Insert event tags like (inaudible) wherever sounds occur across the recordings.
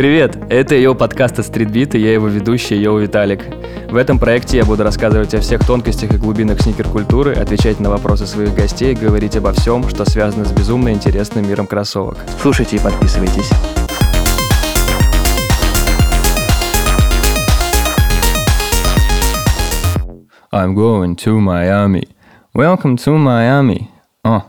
Привет, это ее подкаст от Streetbeat, и я его ведущий, Йоу Виталик. В этом проекте я буду рассказывать о всех тонкостях и глубинах сникер-культуры, отвечать на вопросы своих гостей, говорить обо всем, что связано с безумно интересным миром кроссовок. Слушайте и подписывайтесь. I'm going to Miami. Welcome to Miami. О,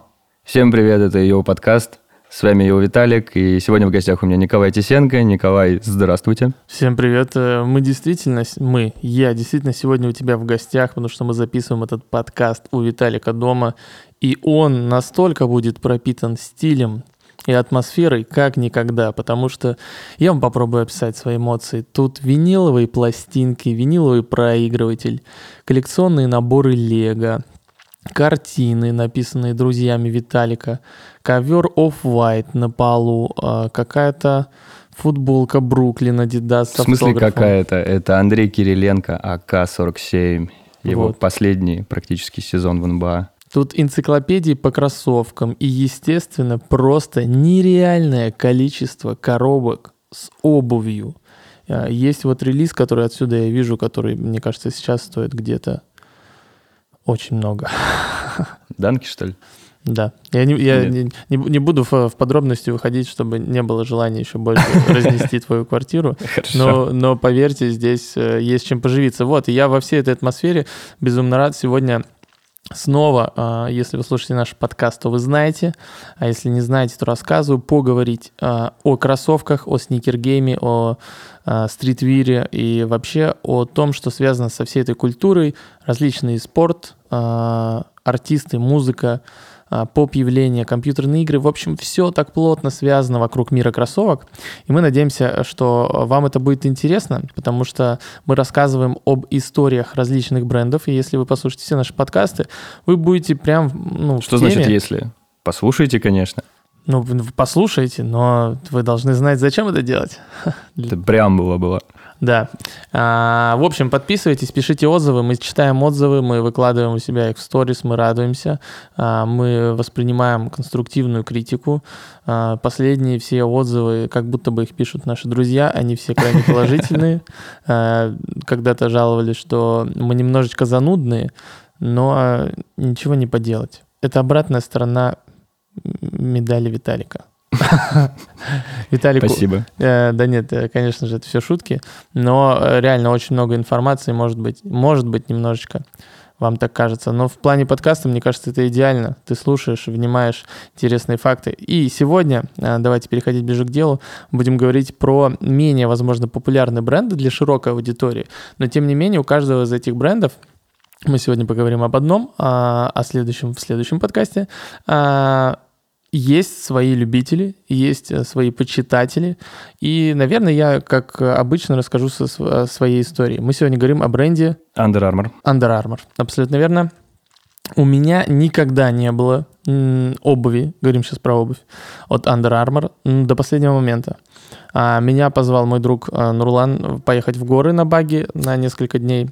всем привет, это ее подкаст. С вами я Виталик, и сегодня в гостях у меня Николай Тисенко. Николай, здравствуйте. Всем привет. Э, мы действительно, мы, я действительно сегодня у тебя в гостях, потому что мы записываем этот подкаст у Виталика дома, и он настолько будет пропитан стилем и атмосферой, как никогда, потому что я вам попробую описать свои эмоции. Тут виниловые пластинки, виниловый проигрыватель, коллекционные наборы Лего, картины, написанные друзьями Виталика, ковер Off-White на полу, а, какая-то футболка Бруклина Adidas В смысле какая-то? Это Андрей Кириленко, АК-47. Его вот. последний практически сезон в НБА. Тут энциклопедии по кроссовкам и, естественно, просто нереальное количество коробок с обувью. А, есть вот релиз, который отсюда я вижу, который, мне кажется, сейчас стоит где-то очень много. Данки, что ли? Да. Я не, я не, не, не буду в, в подробности выходить, чтобы не было желания еще больше (laughs) разнести твою квартиру. Но, но поверьте, здесь э, есть чем поживиться. Вот, и я во всей этой атмосфере безумно рад сегодня Снова, а, если вы слушаете наш подкаст, то вы знаете, а если не знаете, то рассказываю, поговорить а, о кроссовках, о сникергейме, о стритвире и вообще о том, что связано со всей этой культурой, различный спорт, артисты, музыка, а, поп-явления, компьютерные игры. В общем, все так плотно связано вокруг мира кроссовок. И мы надеемся, что вам это будет интересно, потому что мы рассказываем об историях различных брендов. И если вы послушаете все наши подкасты, вы будете прям... Ну, что значит «если»? Послушайте, конечно. Ну, послушайте, но вы должны знать, зачем это делать. Это преамбула была. Да. А, в общем, подписывайтесь, пишите отзывы. Мы читаем отзывы, мы выкладываем у себя их в сторис, мы радуемся. А, мы воспринимаем конструктивную критику. А, последние все отзывы, как будто бы их пишут наши друзья, они все крайне положительные. А, когда-то жаловались, что мы немножечко занудные, но ничего не поделать. Это обратная сторона медали Виталика. (laughs) Виталику... Спасибо. Э, да нет, э, конечно же, это все шутки, но э, реально очень много информации, может быть, может быть немножечко вам так кажется. Но в плане подкаста, мне кажется, это идеально. Ты слушаешь, внимаешь интересные факты. И сегодня, давайте переходить ближе к делу, будем говорить про менее, возможно, популярные бренды для широкой аудитории. Но, тем не менее, у каждого из этих брендов мы сегодня поговорим об одном, а, о следующем в следующем подкасте а, есть свои любители, есть э, свои почитатели. И, наверное, я, как обычно, расскажу со своей истории. Мы сегодня говорим о бренде... Under Armour. Under Armour. Абсолютно верно. У меня никогда не было обуви, говорим сейчас про обувь, от Under Armour до последнего момента. А, меня позвал мой друг э, Нурлан поехать в горы на баги на несколько дней.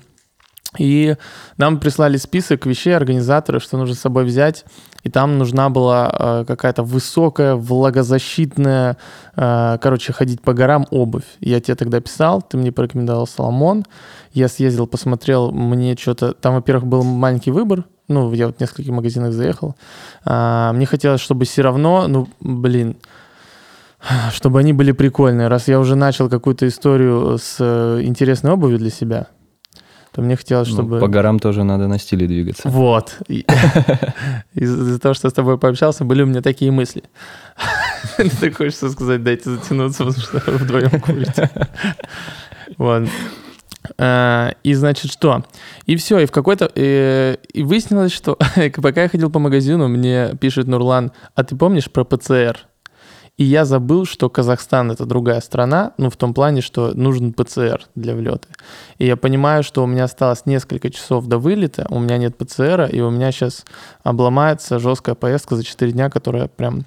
И нам прислали список вещей организаторы, что нужно с собой взять. И там нужна была э, какая-то высокая, влагозащитная, э, короче, ходить по горам обувь. Я тебе тогда писал, ты мне порекомендовал Соломон. Я съездил, посмотрел, мне что-то... Там, во-первых, был маленький выбор. Ну, я вот в нескольких магазинах заехал. А, мне хотелось, чтобы все равно, ну, блин, чтобы они были прикольные. Раз я уже начал какую-то историю с э, интересной обувью для себя, то мне хотелось, ну, чтобы... Ну, по горам тоже надо на стиле двигаться. Вот. (laughs) Из-за того, что с тобой пообщался, были у меня такие мысли. (laughs) Ты хочешь сказать, дайте затянуться, потому что вдвоем курите. Вот. А, и значит что? И все, и в какой-то... И, и выяснилось, что (laughs) пока я ходил по магазину, мне пишет Нурлан, а ты помнишь про ПЦР? И я забыл, что Казахстан это другая страна, ну в том плане, что нужен ПЦР для влета. И я понимаю, что у меня осталось несколько часов до вылета, у меня нет ПЦРа, и у меня сейчас обломается жесткая поездка за 4 дня, которая прям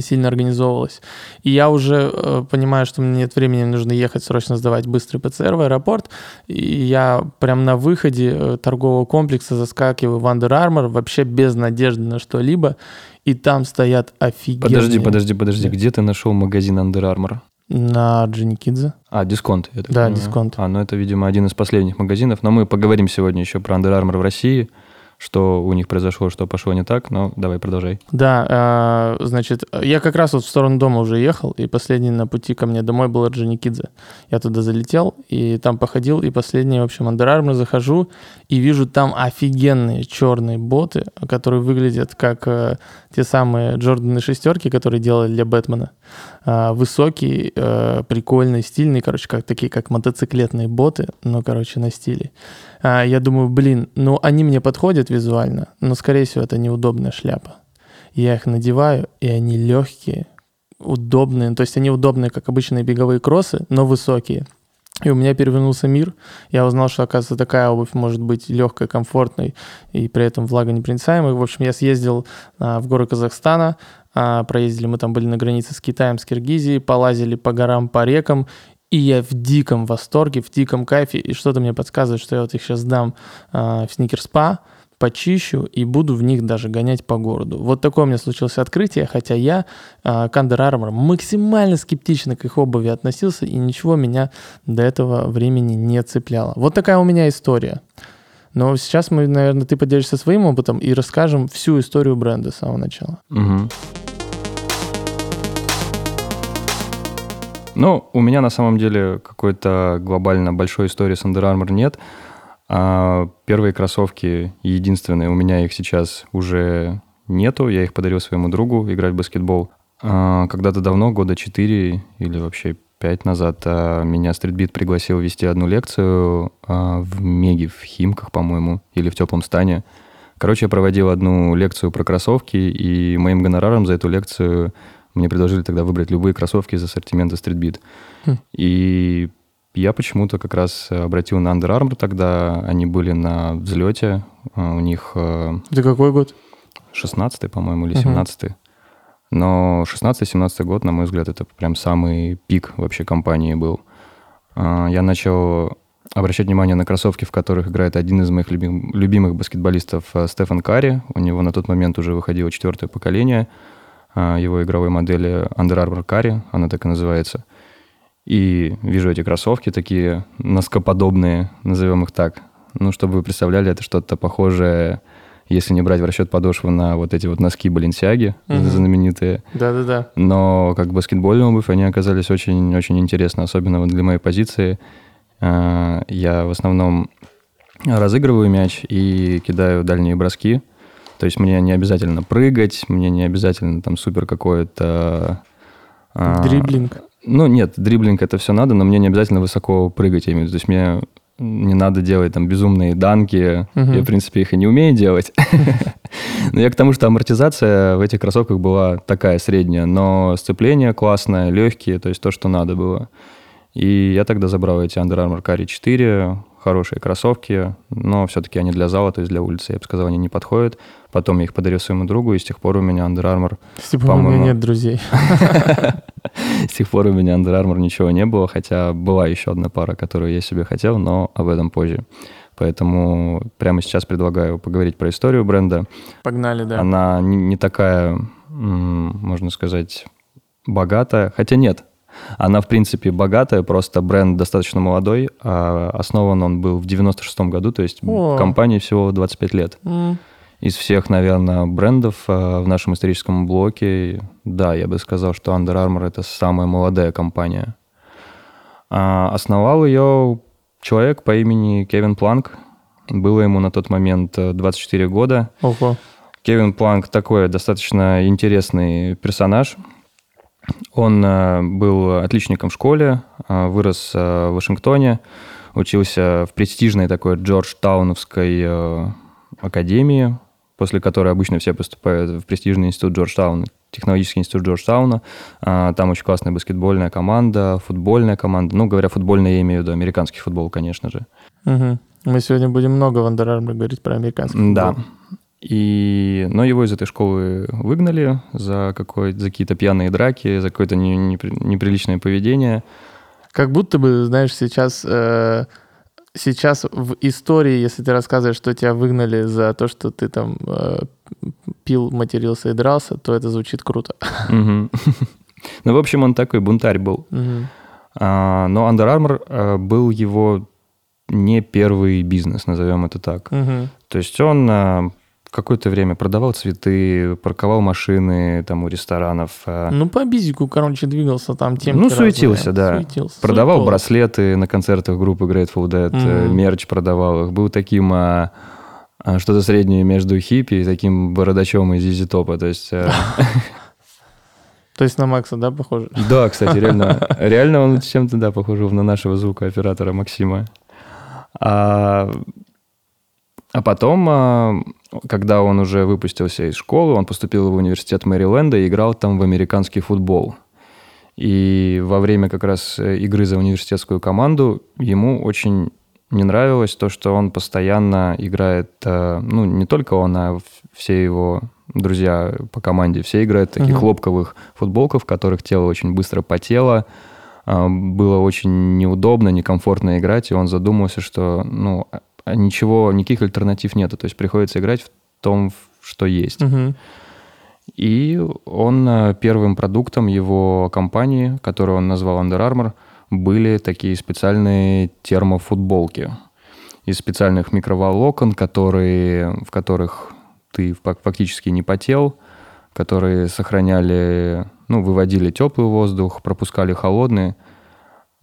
сильно организовывалась. И я уже э, понимаю, что мне нет времени, нужно ехать срочно сдавать быстрый ПЦР в аэропорт. И я прям на выходе э, торгового комплекса заскакиваю в Under Armour вообще без надежды на что-либо и там стоят офигенные... Подожди, подожди, подожди, где ты нашел магазин Under Armour? На Джиникидзе. А, дисконт. я так Да, понимаю. дисконт. А, ну это, видимо, один из последних магазинов. Но мы поговорим сегодня еще про Under Armour в России, что у них произошло, что пошло не так. Но давай продолжай. Да, а, значит, я как раз вот в сторону дома уже ехал, и последний на пути ко мне домой был Джиникидзе. Я туда залетел, и там походил, и последний, в общем, Under захожу, и вижу там офигенные черные боты, которые выглядят как э, те самые Джорданы шестерки, которые делали для Бэтмена. А, высокий, э, прикольный, стильный, короче, как такие, как мотоциклетные боты, но, короче, на стиле. А, я думаю, блин, ну они мне подходят визуально, но, скорее всего, это неудобная шляпа. Я их надеваю, и они легкие, удобные. То есть они удобные, как обычные беговые кроссы, но высокие. И у меня перевернулся мир. Я узнал, что, оказывается, такая обувь может быть легкой, комфортной и при этом влагонепроницаемой. В общем, я съездил а, в горы Казахстана, а, проездили, мы там были на границе с Китаем, с Киргизией, полазили по горам, по рекам, и я в диком восторге, в диком кайфе, и что-то мне подсказывает, что я вот их сейчас дам а, в сникерспа, почищу и буду в них даже гонять по городу. Вот такое у меня случилось открытие, хотя я а, к Under Armour максимально скептично к их обуви относился, и ничего меня до этого времени не цепляло. Вот такая у меня история. Но сейчас мы, наверное, ты поделишься своим опытом и расскажем всю историю бренда с самого начала. Мгм. Ну, у меня на самом деле какой-то глобально большой истории с Under Armour нет. А первые кроссовки, единственные, у меня их сейчас уже нету. Я их подарил своему другу играть в баскетбол. А, Когда-то давно, года 4 или вообще 5 назад, а, меня Стритбит пригласил вести одну лекцию а, в Меге, в Химках, по-моему, или в Теплом стане. Короче, я проводил одну лекцию про кроссовки, и моим гонораром за эту лекцию мне предложили тогда выбрать любые кроссовки из ассортимента Streetbeat. Хм. И я почему-то как раз обратил на Under Armour тогда. Они были на взлете. А, У них э, Это какой год? 16 по-моему, или Мгм. 17 Но 16-17 год, на мой взгляд, это прям самый пик вообще компании был. А, Я начал обращать внимание на кроссовки, в которых играет один из моих любим- любимых баскетболистов э, Стефан Карри. У него на тот момент уже выходило четвертое поколение его игровой модели Under Armour Карри, она так и называется. И вижу эти кроссовки такие носкоподобные, назовем их так. Ну, чтобы вы представляли, это что-то похожее, если не брать в расчет подошву на вот эти вот носки Баленсиаги, Мгм. знаменитые. Да-да-да. Но как баскетбольная обувь, они оказались очень-очень интересны, особенно вот для моей позиции. А, Я в основном разыгрываю мяч и кидаю дальние броски. То есть мне не обязательно прыгать, мне не обязательно там супер какое-то... а, Дриблинг. ну, нет, дриблинг это все надо, но мне не обязательно высоко прыгать. Я имею в виду. То есть мне не надо делать там безумные данки. Мгм. Я, в принципе, их и не умею делать. (laughs) Но я к тому, что амортизация в этих кроссовках была такая средняя, но сцепление классное, легкие, то есть то, что надо было. И я тогда забрал эти Under Armour Carry 4, хорошие кроссовки, но все-таки они для зала, то есть для улицы, я бы сказал, они не подходят. Потом я их подарил своему другу, и с тех пор у меня Under Armour Типа, у меня нет друзей. (laughs) С тех пор у меня Under Armour ничего не было, хотя была еще одна пара, которую я себе хотел, но об этом позже. Поэтому прямо сейчас предлагаю поговорить про историю бренда. Погнали, да. Она не, не такая, можно сказать, богатая. Хотя нет, она, в принципе, богатая, просто бренд достаточно молодой. а основан он был в 96 году, то есть О. компании всего 25 лет. М, Из всех, наверное, брендов э, в нашем историческом блоке, да, я бы сказал, что Under Armour это самая молодая компания. А, Основал ее человек по имени Кевин Планк. Было ему на тот момент э, 24 года. Ого. Кевин Планк такой достаточно интересный персонаж. Он э, был отличником в школе, э, вырос э, в Вашингтоне, учился в престижной такой Джорджтауновской э, академии, после которой обычно все поступают в престижный институт Джорджтауна, технологический институт Джорджтауна. А, Там очень классная баскетбольная команда, футбольная команда. Ну, говоря футбольная, я имею в виду американский футбол, конечно же. Мгм. Мы сегодня будем много в Armour говорить про американский Да. футбол. И, но его из этой школы выгнали за, какой, за какие-то пьяные драки, за какое-то не- непри- неприличное поведение. Как будто бы, знаешь, сейчас, э, сейчас в истории, если ты рассказываешь, что тебя выгнали за то, что ты там э, пил, матерился и дрался, то это звучит круто. Ну, в общем, он такой бунтарь был. А, но Under Armour а, был его не первый бизнес, назовем это так. То есть он в какое-то время продавал цветы, парковал машины там у ресторанов, а, Ну, по бизику, короче, двигался там тем. Ну, суетился, да. Суетился. продавал Суетолог. браслеты на концертах группы Grateful Dead, Мгм. мерч продавал их. Был таким а, а, что-то среднее между хиппи и таким бородачом из Изи Топа. То есть, э, (laughs) То есть на Макса, да, похоже? (laughs) да, кстати, реально, (laughs) реально он чем-то, да, похож на нашего звукооператора Максима. А, а потом, а, когда он уже выпустился из школы, он поступил в университет Мэриленда и играл там в американский футбол. И во время как раз э, игры за университетскую команду ему очень не нравилось то, что он постоянно играет, э, ну, не только он, а все его друзья по команде, все играют в таких Мгм. хлопковых футболках, в которых тело очень быстро потело, а, было очень неудобно, некомфортно играть, и он задумался, что, ну, ничего, никаких альтернатив нету, то есть приходится играть в том, что есть. Мгм. И он э, первым продуктом его компании, которую он назвал Under Armour, были такие специальные термофутболки из специальных микроволокон, которые, в которых ты фак- фактически не потел, которые сохраняли, ну, выводили теплый воздух, пропускали холодный.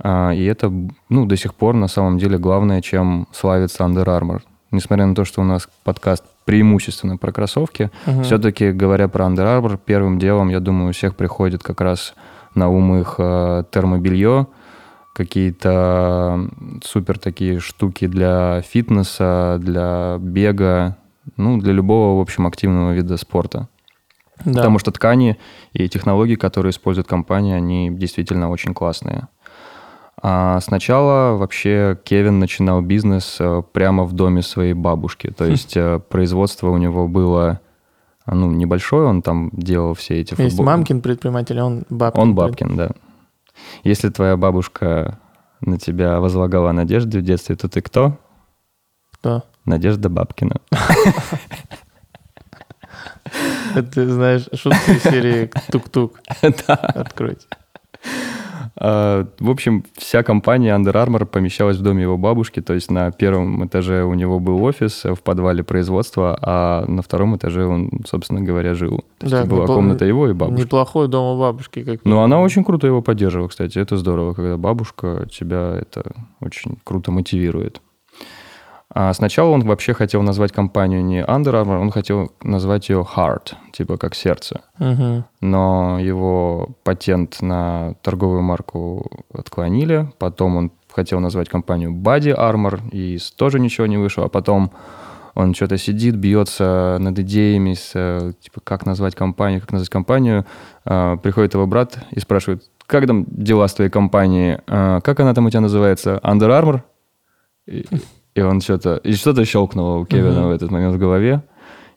А, И это, ну, до сих пор на самом деле главное, чем славится Under Armour. Несмотря на то, что у нас подкаст преимущественно про кроссовки, Мгм. все-таки, говоря про Under Armour, первым делом, я думаю, у всех приходит как раз на ум их э, термобелье, какие-то супер такие штуки для фитнеса, для бега, ну, для любого, в общем, активного вида спорта. Да. Потому что ткани и технологии, которые использует компания, они действительно очень классные. А сначала вообще Кевин начинал бизнес э, прямо в доме своей бабушки. То есть э, производство у него было а, ну, небольшое, он там делал все эти Есть футбол- мамкин предприниматель, он бабкин. Он Бабкин, да. Если твоя бабушка на тебя возлагала надежды в детстве, то ты кто? Кто? Надежда Бабкина. Это, ты знаешь, шутки серии «Тук-тук». (laughs) Да. Откройте. А, В общем, вся компания Under Armour помещалась в доме его бабушки, то есть на первом этаже у него был офис, в подвале производства, а на втором этаже он, собственно говоря, жил. То есть Да, была непл- комната его и бабушки. Неплохой дом у бабушки. Как Ну, она очень круто его поддерживала, кстати. Это здорово, когда бабушка тебя это очень круто мотивирует. А сначала он вообще хотел назвать компанию не Under Armour, он хотел назвать ее Heart, типа как сердце. Мгм. Но его патент на торговую марку отклонили. Потом он хотел назвать компанию Body Armor, и тоже ничего не вышло. А потом он что-то сидит, бьется над идеями, с, э, типа, как назвать компанию, как назвать компанию. А, Приходит его брат и спрашивает, как там дела с твоей компанией? А, Как она там у тебя называется? Under Armour? И, он что-то... И что-то щелкнуло у Кевина Мгм. в этот момент в голове.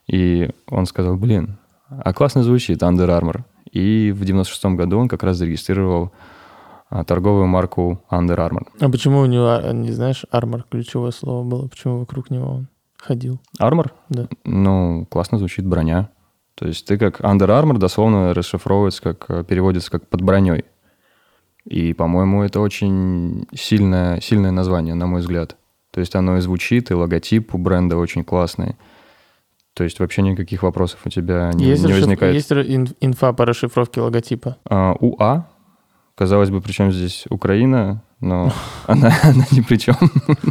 И он сказал, блин, а классно звучит Under Armour. И в 96 году он как раз зарегистрировал а, торговую марку Under Armour. А почему у него, а, не знаешь, армор ключевое слово было? Почему вокруг него он ходил? Armor? Да. Ну, классно звучит броня. То есть ты как Under Armour дословно расшифровывается, как э, переводится как под броней. И, по-моему, это очень сильное, сильное название, на мой взгляд. То есть оно и звучит, и логотип у бренда очень классный. То есть вообще никаких вопросов у тебя не, есть, не возникает. есть инфа по расшифровке логотипа? А, УА, казалось бы, причем здесь Украина, но (laughs) она, она ни при чем.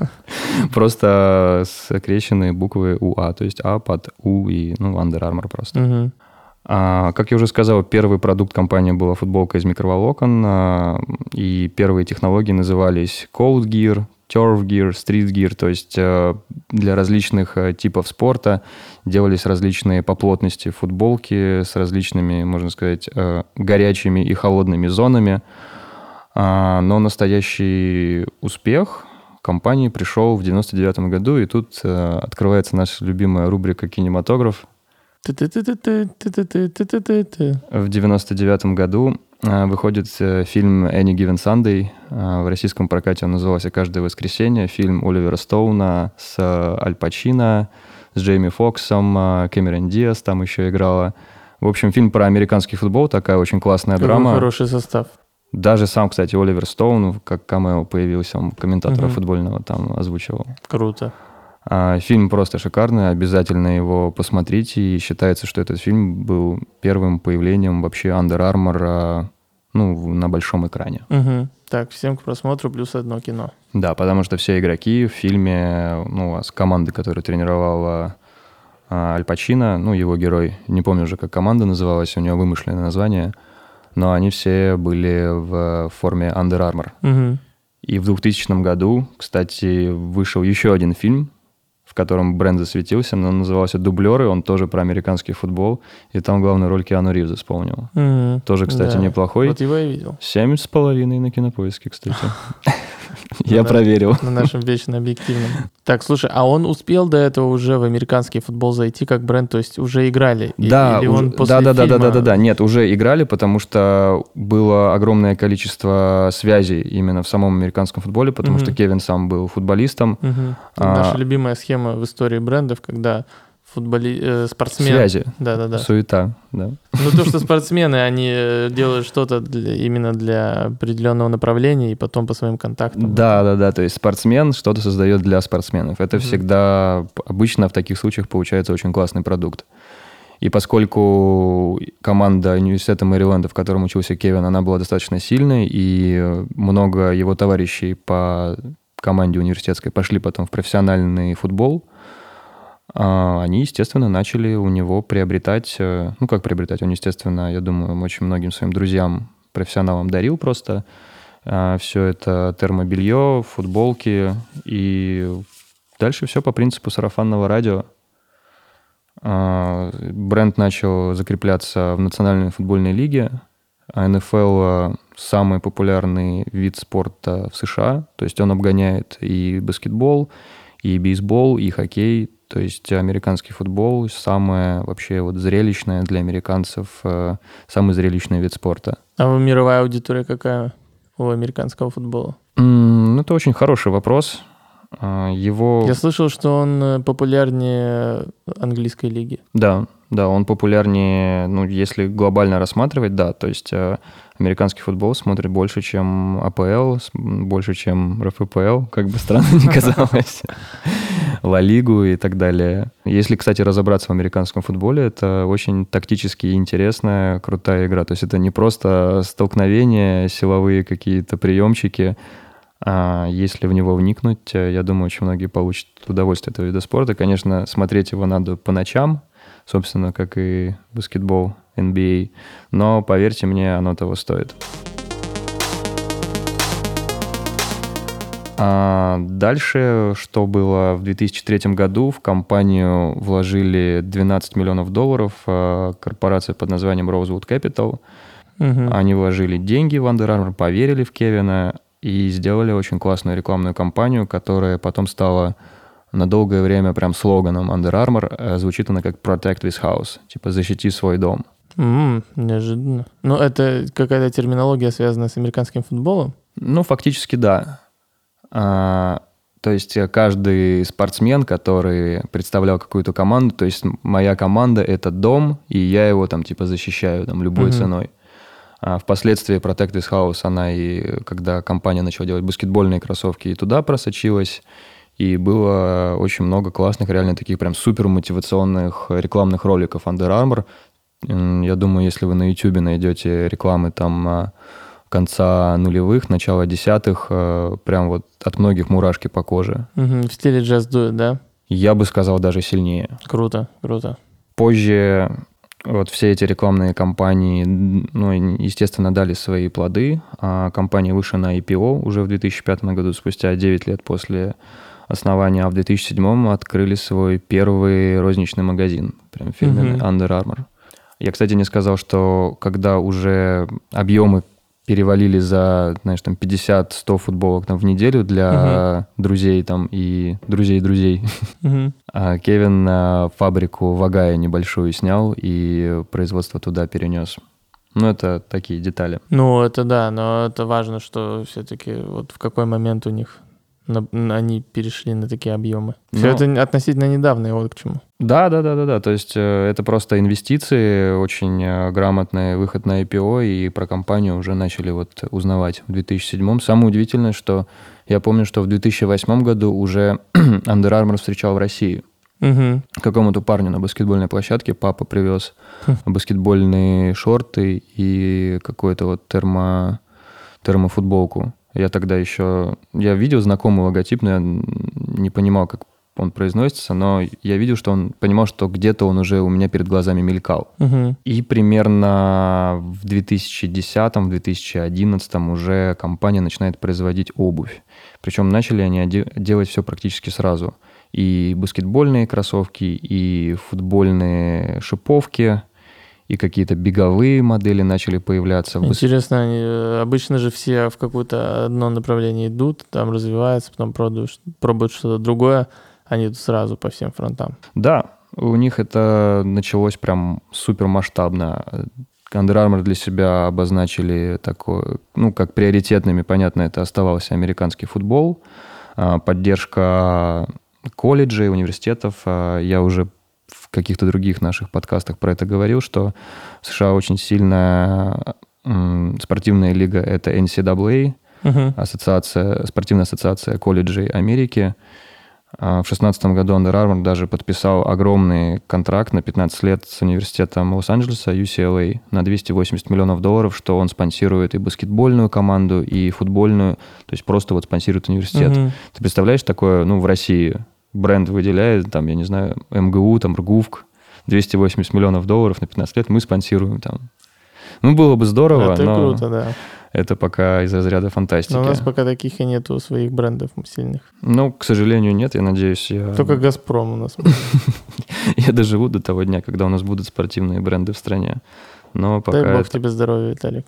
(laughs) Просто скрещенные буквы УА, то есть А под У и, ну, Under Armour просто. Мгм. А, как я уже сказал, первый продукт компании была футболка из микроволокон, а, и первые технологии назывались Cold Gear, Turf Gear, Street Gear, то есть э, для различных э, типов спорта делались различные по плотности футболки с различными, можно сказать, э, горячими и холодными зонами. А, но настоящий успех компании пришел в 99 году, и тут открывается наша любимая рубрика «Кинематограф», в 99 году выходит фильм «Any Given Sunday». В российском прокате он назывался «Каждое воскресенье». Фильм Оливера Стоуна с Аль Пачино, с Джейми Фоксом, Кэмерон Диас там еще играла В общем, фильм про американский футбол, такая очень классная Какой драма. хороший состав. Даже сам, кстати, Оливер Стоун, как камео появился, он комментатора Мгм. футбольного там озвучивал. Круто. А, фильм просто шикарный, обязательно его посмотрите. И считается, что этот фильм был первым появлением вообще Under Armour а, ну, на большом экране. Мгм. Так, всем к просмотру плюс одно кино. Да, потому что все игроки в фильме, ну, с команды, которую тренировала а, Аль Пачино, ну, его герой, не помню уже, как команда называлась, у него вымышленное название, но они все были в форме Under Armour. Мгм. И в 2000 году, кстати, вышел еще один фильм, в котором бренд засветился, но он назывался «Дублеры», он тоже про американский футбол, и там главную роль Киану Ривз исполнил. Мгм. Тоже, кстати, Да. неплохой. Вот его я видел. Семь с половиной на кинопоиске, кстати. (laughs) (laughs) Я проверил. На нашем вечно объективном. Так, слушай, а он успел до этого уже в американский футбол зайти как бренд, то есть уже играли? Да, или он да, да, да, да, да, да, да. Нет, уже играли, потому что было огромное количество связей именно в самом американском футболе, потому что Кевин сам был футболистом. А- Наша любимая схема в истории брендов, когда футболи... э, спортсмен... Связи, Да, да, да. суета, да. Ну, то, что спортсмены, они э, делают что-то для- именно для определенного направления и потом по своим контактам. Да, да, да. То есть спортсмен что-то создает для спортсменов. Это Мгм. всегда обычно в таких случаях получается очень классный продукт. И поскольку команда университета Мэриленда, в котором учился Кевин, она была достаточно сильной, и много его товарищей по команде университетской пошли потом в профессиональный футбол, они, естественно, начали у него приобретать, э, ну как приобретать, он, естественно, я думаю, очень многим своим друзьям, профессионалам дарил просто все это термобелье, футболки, и дальше все по принципу сарафанного радио. А, Бренд начал закрепляться в Национальной футбольной лиге, а НФЛ – самый популярный вид спорта в США, то есть он обгоняет и баскетбол, и бейсбол, и хоккей, то есть американский футбол самое вообще вот зрелищное для американцев, э, самый зрелищный вид спорта. А мировая аудитория какая у американского футбола? Ну, это очень хороший вопрос. А, Его... Я слышал, что он э, популярнее английской лиги. Да, да, он популярнее, ну, если глобально рассматривать, да, то есть э, американский футбол смотрит больше, чем АПЛ, больше, чем РФПЛ, как бы странно ни казалось, (laughs) Ла Лигу и так далее. Если, кстати, разобраться в американском футболе, это очень тактически интересная, крутая игра, то есть это не просто столкновения, силовые какие-то приемчики, а если в него вникнуть, э, я думаю, очень многие получат удовольствие от этого вида спорта. Конечно, смотреть его надо по ночам, собственно, как и баскетбол, NBA. Но, поверьте мне, оно того стоит. А дальше, что было в 2003 году, в компанию вложили 12 миллионов долларов а, корпорация под названием Rosewood Capital. Мгм. Они вложили деньги в Under Armour, поверили в Кевина и сделали очень классную рекламную кампанию, которая потом стала на долгое время прям слоганом Under Armour. Э, Звучит она как Protect this house, типа защити свой дом. М, неожиданно. Ну, это какая-то терминология, связанная с американским футболом? Ну, фактически да. А, то есть э, каждый спортсмен, который представлял какую-то команду, то есть моя команда — это дом, и я его там типа защищаю там любой Мгм. ценой. А впоследствии Protect This House, она и когда компания начала делать баскетбольные кроссовки, и туда просочилась, и было очень много классных, реально таких прям супер мотивационных рекламных роликов Under Armour. Я думаю, если вы на YouTube найдете рекламы там а, конца нулевых, начала десятых, э, прям вот от многих мурашки по коже. В стиле джаз дует, да? Я бы сказал даже сильнее. Круто, круто. Позже вот все эти рекламные кампании, ну, естественно, дали свои плоды. А компания вышла на IPO уже в 2005 году, спустя 9 лет после основания, а в 2007 открыли свой первый розничный магазин, прям фирменный Мгм. Under Armour. Я, кстати, не сказал, что когда уже объемы перевалили за, знаешь, там 50-100 футболок там, в неделю для друзей там и друзей друзей, Мгм. (laughs) а Кевин а, фабрику в Огайо небольшую снял и производство туда перенес. Ну, это такие детали. Ну, это да, но это важно, что все-таки вот в какой момент у них на- на- они перешли на такие объемы. Все Ну. это относительно недавно, и вот к чему. Да, да, да, да, да. То есть э, это просто инвестиции, очень э, грамотный выход на IPO, и про компанию уже начали вот узнавать в 2007. Самое удивительное, что я помню, что в 2008 году уже (clears throat) Under Armour встречал в России. Мгм. Какому-то парню на баскетбольной площадке папа привез Хм. баскетбольные шорты и какую-то вот термо, термофутболку. Я тогда еще... Я видел знакомый логотип, но я не понимал, как он произносится, но я видел, что он понимал, что где-то он уже у меня перед глазами мелькал. Мгм. И примерно в 2010-2011 уже компания начинает производить обувь. Причем начали они делать все практически сразу. И баскетбольные кроссовки, и футбольные шиповки, и какие-то беговые модели начали появляться. Интересно, они, э, обычно же все в какое-то одно направление идут, там развиваются, потом пробуют, ш- пробуют что-то другое, они идут сразу по всем фронтам. Да, у них это началось прям супер масштабно. Under Armour для себя обозначили такое, ну, как приоритетными, понятно, это оставался американский футбол, а, поддержка колледжей, университетов. А, Я уже каких-то других наших подкастах про это говорил, что в США очень сильная спортивная лига — это NCAA, Мгм. ассоциация, спортивная ассоциация колледжей Америки. А В шестнадцатом году Under Armour даже подписал огромный контракт на 15 лет с университетом Лос-Анджелеса, UCLA, на 280 миллионов долларов, что он спонсирует и баскетбольную команду, и футбольную, то есть просто вот спонсирует университет. Мгм. Ты представляешь такое, ну, в России бренд выделяет, там, я не знаю, МГУ, там, РГУФК, 280 миллионов долларов на 15 лет, мы спонсируем там. Ну, было бы здорово, Это но круто, да. это пока из разряда фантастики. Но у нас пока таких и нету своих брендов сильных. Ну, к сожалению, нет. Я надеюсь, я, Только «Газпром» у нас. (laughs) я доживу до того дня, когда у нас будут спортивные бренды в стране. Но пока Дай бог тебе здоровья, Виталик.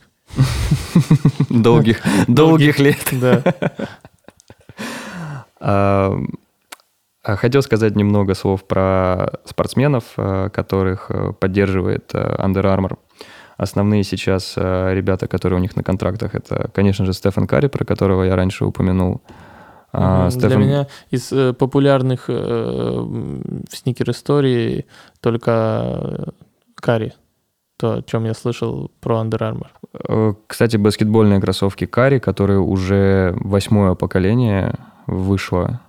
(laughs) долгих, долгих лет. Да. (laughs) А, Хотел сказать немного слов про спортсменов, а, которых а, поддерживает а, Under Armour. Основные сейчас ребята, которые у них на контрактах, это, конечно же, Стефан Карри, про которого я раньше упомянул. А. Для Стефан- меня из э, популярных э, м, в сникер-истории только э, Карри. То, о чем я слышал про Under Armour. Э, Кстати, баскетбольные кроссовки Кари, которые уже восьмое поколение вышло,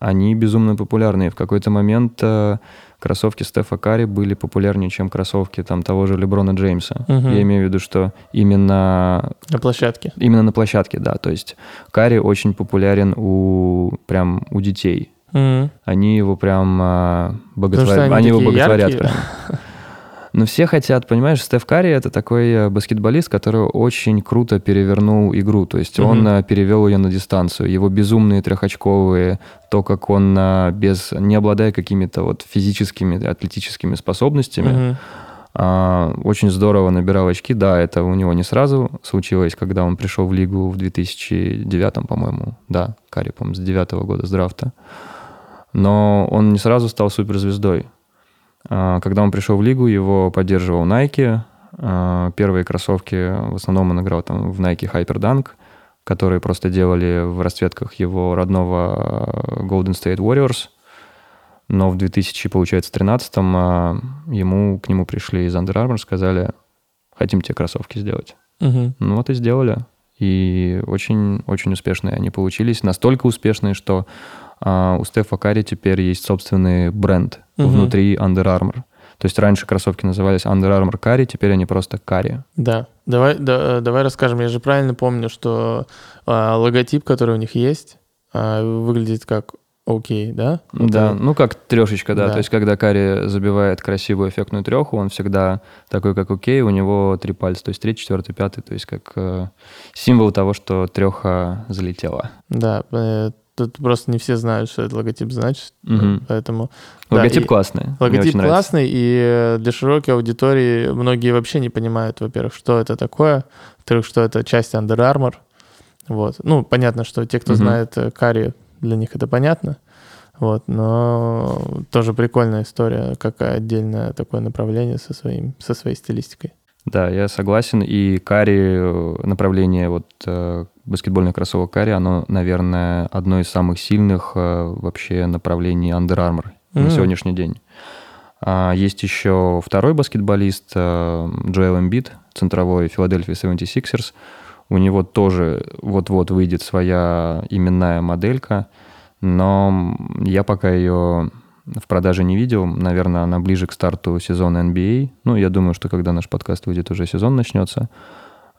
они безумно популярны. И в какой-то момент э, кроссовки Стефа Кари были популярнее, чем кроссовки там того же Леброна Джеймса. Мгм. Я имею в виду, что именно, На площадке. именно на площадке, да. То есть Кари очень популярен у прям у детей. Мгм. Они его прям а, Потому что боготворят. они Они его боготворят яркие. прям. (laughs) Но все хотят, понимаешь, Стеф Карри это такой э, баскетболист, который очень круто перевернул игру. То есть он Мгм. э, перевел ее на дистанцию. Его безумные трехочковые, то, как он э, без, не обладая какими-то вот физическими, атлетическими способностями, а, очень здорово набирал очки. Да, это у него не сразу случилось, когда он пришел в лигу в 2009, по-моему. Да, Карри, по-моему, с 2009 года, с драфта. Но он не сразу стал суперзвездой. А, Когда он пришел в лигу, его поддерживал Nike. А, Первые кроссовки, в основном он играл там в Nike Hyperdunk, которые просто делали в расцветках его родного э, Golden State Warriors. Но в 2000, получается, 13 ему, к нему пришли из Under Armour, сказали, хотим тебе кроссовки сделать. Мгм. Ну вот и сделали. И очень-очень успешные они получились. Настолько успешные, что а, у Стефа Карри теперь есть собственный бренд Мгм. внутри Under Armour. То есть раньше кроссовки назывались Under Armour Карри, теперь они просто Карри. Да. Давай, да, э, давай расскажем. Я же правильно помню, что а, логотип, который у них есть, а, выглядит как окей, да? Да, Это- ну как трешечка, да. Да. То есть когда Карри забивает красивую эффектную треху, он всегда такой, как окей, у него три пальца, то есть третий, четвертый, пятый, то есть как э, символ того, что треха залетела. Да, э, тут просто не все знают, что этот логотип значит, Мгм. поэтому... Да, Логотип и- классный. мне Логотип классный, и э, для широкой аудитории многие вообще не понимают, во-первых, что это такое, во-вторых, что это часть Under Armour. Вот. Ну, понятно, что те, кто Мгм. знает э, Карри, для них это понятно. Вот, но тоже прикольная история, как отдельное такое направление со, своим, со своей стилистикой. Да, я согласен. И Кари э, направление вот баскетбольных кроссовок Карри, оно, наверное, одно из самых сильных э, вообще направлений Under Armour mm. на сегодняшний день. А есть еще второй баскетболист э, Джоэл Эмбит, центровой Филадельфии 76ers. У него тоже вот-вот выйдет своя именная моделька, но я пока ее в продаже не видел. Наверное, она ближе к старту сезона NBA. Ну, я думаю, что когда наш подкаст выйдет, уже сезон начнется.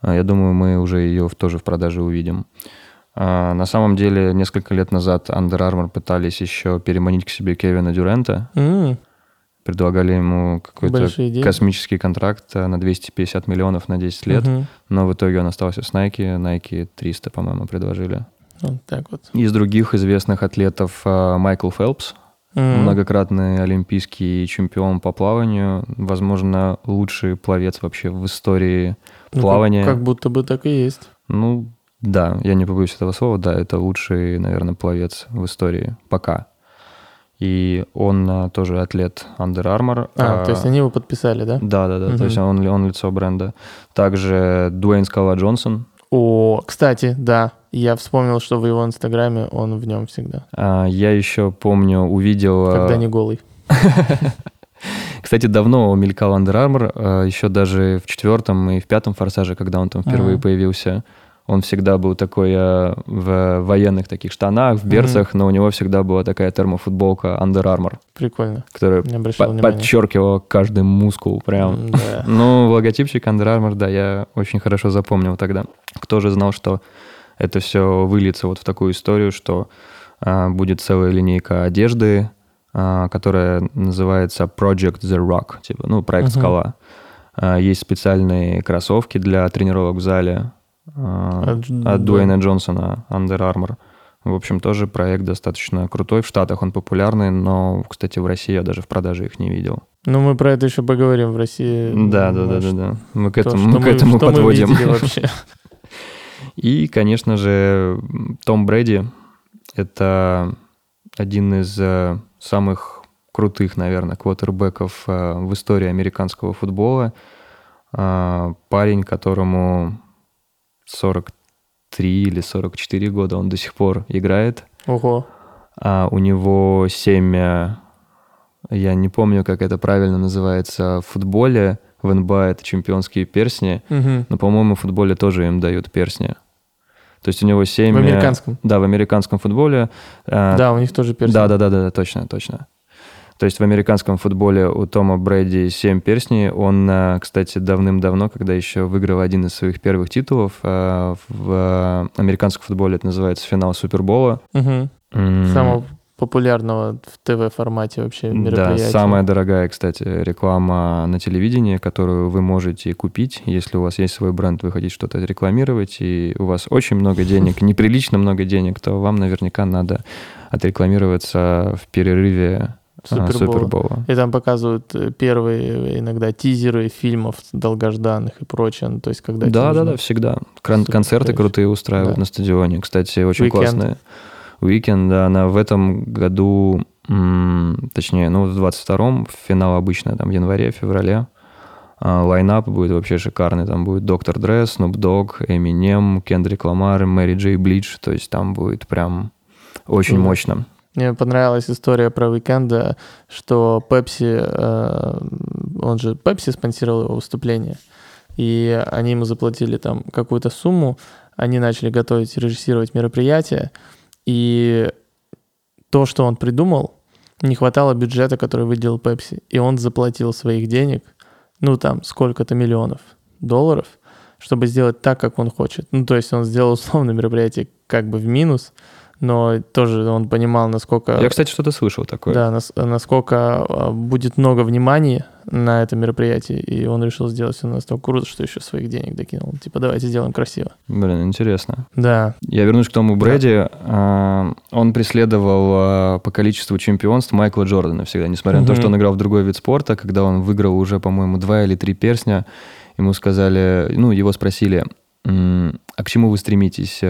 А, я думаю, мы уже ее тоже в продаже увидим. А, на самом деле, несколько лет назад Under Armour пытались еще переманить к себе Кевина Дюрента. Mm. Предлагали ему какой-то космический контракт а, на 250 миллионов на 10 лет, угу. но в итоге он остался с Nike. Nike 300, по-моему, предложили. Вот так вот. Из других известных атлетов Майкл Фелпс, mm многократный олимпийский чемпион по плаванию, возможно, лучший пловец вообще в истории ну, плавания. Как, как будто бы так и есть. Ну, да, я не побоюсь этого слова, да, это лучший, наверное, пловец в истории пока. И он а, тоже атлет Under Armour. А, а, то есть они его подписали, да? Да, да, да, угу. то есть он, он лицо бренда. Также Дуэйн Скала Джонсон. О, кстати, да, я вспомнил, что в его инстаграме он в нем всегда. А, я еще помню, увидел... А, Когда не голый. (laughs) Кстати, давно мелькал Under Armour, а, еще даже в четвертом и в пятом форсаже, когда он там впервые ага. появился. Он всегда был такой э, в военных таких штанах, в берцах, mm-hmm. но у него всегда была такая термофутболка Under Armour. Прикольно. Которая по- подчеркивала каждый мускул прям. Mm-hmm. (laughs) ну, логотипчик Under Armour, да, я очень хорошо запомнил тогда. Кто же знал, что это все выльется вот в такую историю, что а, будет целая линейка одежды, которая называется Project The Rock, типа, ну, проект uh-huh. «Скала». А, есть специальные кроссовки для тренировок в зале а, от, от Дуэйна Джонсона, Under Armour. В общем, тоже проект достаточно крутой. В Штатах он популярный, но, кстати, в России я даже в продаже их не видел. Ну, мы про это еще поговорим в России. Да, да, да, да, да. Мы к этому, то, мы к этому мы, подводим. Мы вообще. (laughs) И, конечно же, Том Брэди — это один из э, самых крутых, наверное, квотербеков э, в истории американского футбола. Э, парень, которому 43 или 44 года, он до сих пор играет. Ого. А у него 7, я не помню, как это правильно называется, в футболе, в НБА это чемпионские персни, угу. но, по-моему, в футболе тоже им дают персни. То есть у него 7... В американском? Да, в американском футболе. Э, да, у них тоже перстни. Да, да, да, да, точно, точно. То есть в американском футболе у Тома Брэди 7 перстней. Он, э, кстати, давным-давно, когда еще выиграл один из своих первых титулов, э, в американском футболе это называется финал Супербола. Угу. Самого популярного в ТВ-формате вообще мероприятия. Да, самая дорогая, кстати, реклама на телевидении, которую вы можете купить, если у вас есть свой бренд, вы хотите что-то рекламировать, и у вас очень много денег, неприлично много денег, то вам наверняка надо отрекламироваться в перерыве а, Супербола. И там показывают э, первые иногда тизеры фильмов долгожданных и прочее. Ну, то есть, когда да, да, да, всегда. Концерты крутые устраивают да. на стадионе. Кстати, очень The Weeknd. классные. Уикенд, да, она в этом году, точнее, ну, в 22-м, финал обычно там в январе, феврале, а, lineup будет вообще шикарный. Там будет Доктор Дре, Снуп Дог, Эминем, Кендрик Ламар, Мэри Джей Блайдж. То есть там будет прям очень мощно. Мне понравилась история про Уикенда, что Пепси, э, он же Пепси спонсировал его выступление, и они ему заплатили там какую-то сумму, они начали готовить, режиссировать мероприятие, и то, что он придумал, не хватало бюджета, который выделил Пепси. И он заплатил своих денег, ну там сколько-то миллионов долларов, чтобы сделать так, как он хочет. Ну то есть он сделал (laughs) условное мероприятие как бы в минус, но тоже он понимал, насколько... Я, кстати, что-то слышал такое. Да, нас, насколько а, будет много внимания на это мероприятие, и он решил сделать все настолько круто, что еще своих денег докинул. Типа, давайте сделаем красиво. Блин, интересно. Да. Я вернусь к тому Брэди. Да. Он преследовал а, по количеству чемпионств Майкла Джордана всегда, несмотря угу. на то, что он играл в другой вид спорта, когда он выиграл уже, по-моему, два или три персня, ему сказали, ну, его спросили, а к чему вы стремитесь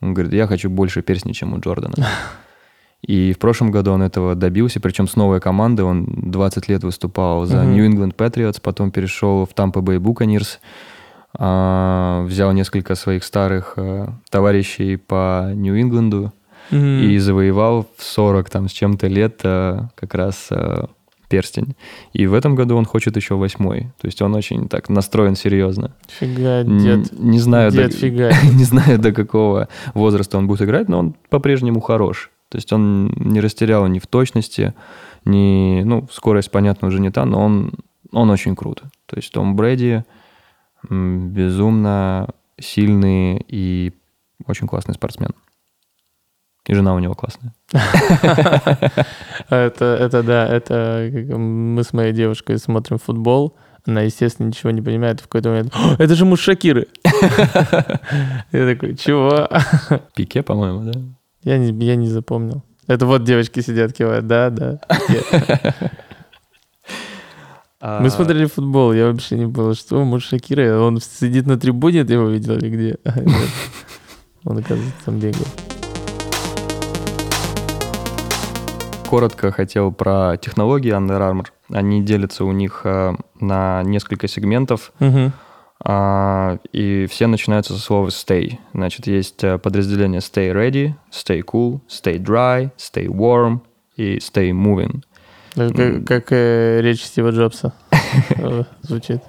он говорит, я хочу больше перстней, чем у Джордана. (laughs) И в прошлом году он этого добился, причем с новой командой. Он 20 лет выступал за New England Patriots, потом перешел в Tampa Bay Buccaneers. А, взял несколько своих старых э, товарищей по Нью-Ингланду и завоевал в 40 там с чем-то лет э, как раз э, перстень. И в этом году он хочет еще восьмой. То есть он очень так настроен серьезно. Фига, дед. Не знаю, Дед, до- фига. (laughs) не знаю, до какого возраста он будет играть, но он по-прежнему хорош. То есть он не растерял ни в точности, ни... Ну, скорость, понятно, уже не та, но он, он очень крут. То есть Том Брэди безумно сильный и очень классный спортсмен. И жена у него классная. (laughs) Это, это да, это мы с моей девушкой смотрим футбол. Она, естественно, ничего не понимает. В какой-то момент, «О, это же муж Шакиры. (laughs) Я такой, чего? (laughs) Пике, по-моему, да? Я не, я не запомнил. Это вот девочки сидят, кивают. Да, да. А, Мы смотрели футбол, я вообще не понял, что муж Шакиры. Он сидит на трибуне, ты его видел или где? Он, оказывается, там бегал. Коротко хотел про технологии Under Armour. Они делятся у них э, на несколько сегментов. А, и все начинаются со слова stay. Значит, есть э, подразделение stay ready, stay cool, stay dry, stay warm и stay moving. Как, как, э, речь Стива Джобса (laughs) звучит.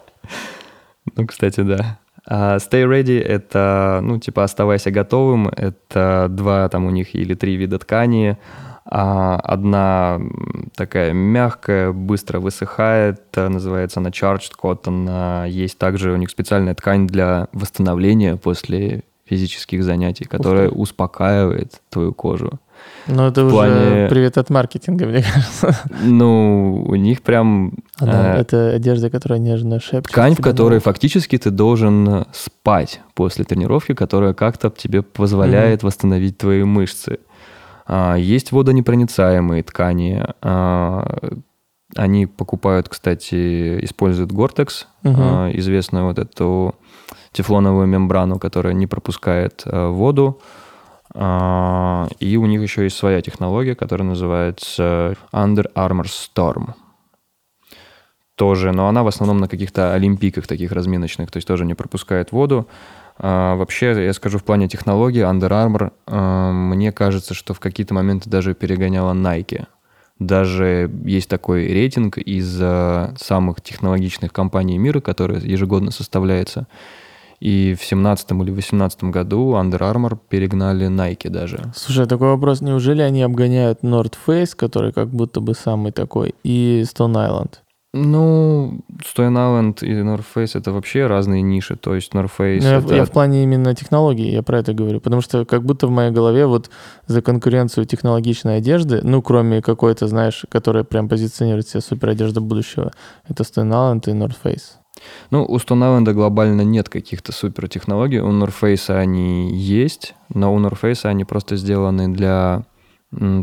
Ну, кстати, да. А stay ready — это, ну, типа, оставайся готовым. Это два там у них или три вида ткани. А одна м, такая мягкая, быстро высыхает, э, называется она charged cotton. А Есть также у них специальная ткань для восстановления после физических занятий, которая успокаивает твою кожу. Ну, это уже плане- привет от маркетинга, мне (laughs) кажется. Ну, у них прям Она- э, Это одежда, которая нежно шепчет. ткань, в которой ухо. фактически ты должен спать после тренировки, которая как-то тебе позволяет восстановить твои мышцы. А, Есть водонепроницаемые ткани. а, Они покупают, кстати, используют Гортекс, Мгм. известную вот эту тефлоновую мембрану, которая не пропускает а, воду. А, И у них еще есть своя технология, которая называется Under Armour Storm тоже, но она в основном на каких-то олимпийках таких разминочных, то есть тоже не пропускает воду. А, вообще, я скажу, в плане технологий Under Armour, а, мне кажется, что в какие-то моменты даже перегоняла Nike. Даже есть такой рейтинг из а, самых технологичных компаний мира, который ежегодно составляется. И в 17 или 18 году Under Armour перегнали Nike даже. Слушай, такой вопрос. Неужели они обгоняют North Face, который как будто бы самый такой, и Stone Island? Ну, Stone Island и North Face это вообще разные ниши. То есть North Face Ну, я, это... я в плане именно технологий, я про это говорю. Потому что как будто в моей голове вот за конкуренцию технологичной одежды, ну, кроме какой-то, знаешь, которая прям позиционирует себя супер одежда будущего, это Stone Island и North Face. Ну, у Stone Island глобально нет каких-то супер технологий. У North Face они есть, но у North Face они просто сделаны для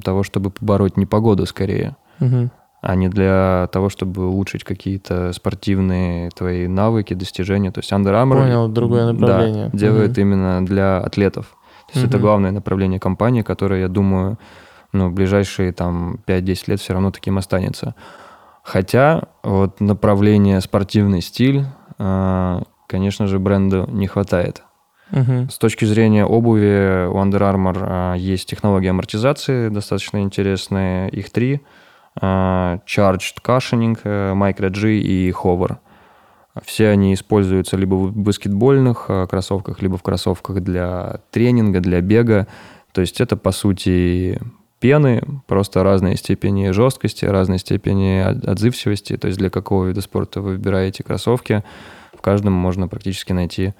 того, чтобы побороть непогоду скорее, Мгм. А не для того, чтобы улучшить какие-то спортивные твои навыки, достижения. То есть Under Armour Понял, другое да, направление. делает Мгм. именно для атлетов. То есть это Мгм. главное направление компании, которое, я думаю, ну, в ближайшие там 5-10 лет все равно таким останется. Хотя вот направление спортивный стиль, а, конечно же, бренду не хватает. Мгм. С точки зрения обуви у Under Armour а, есть технологии амортизации достаточно интересные. Их три. А, Charged Cushioning, э, G и Hover. Все они используются либо в баскетбольных а, кроссовках, либо в кроссовках для тренинга, для бега. То есть это, по сути, пены, просто разные степени жесткости, разные степени от- отзывчивости. То есть для какого вида спорта вы выбираете кроссовки, в каждом можно практически найти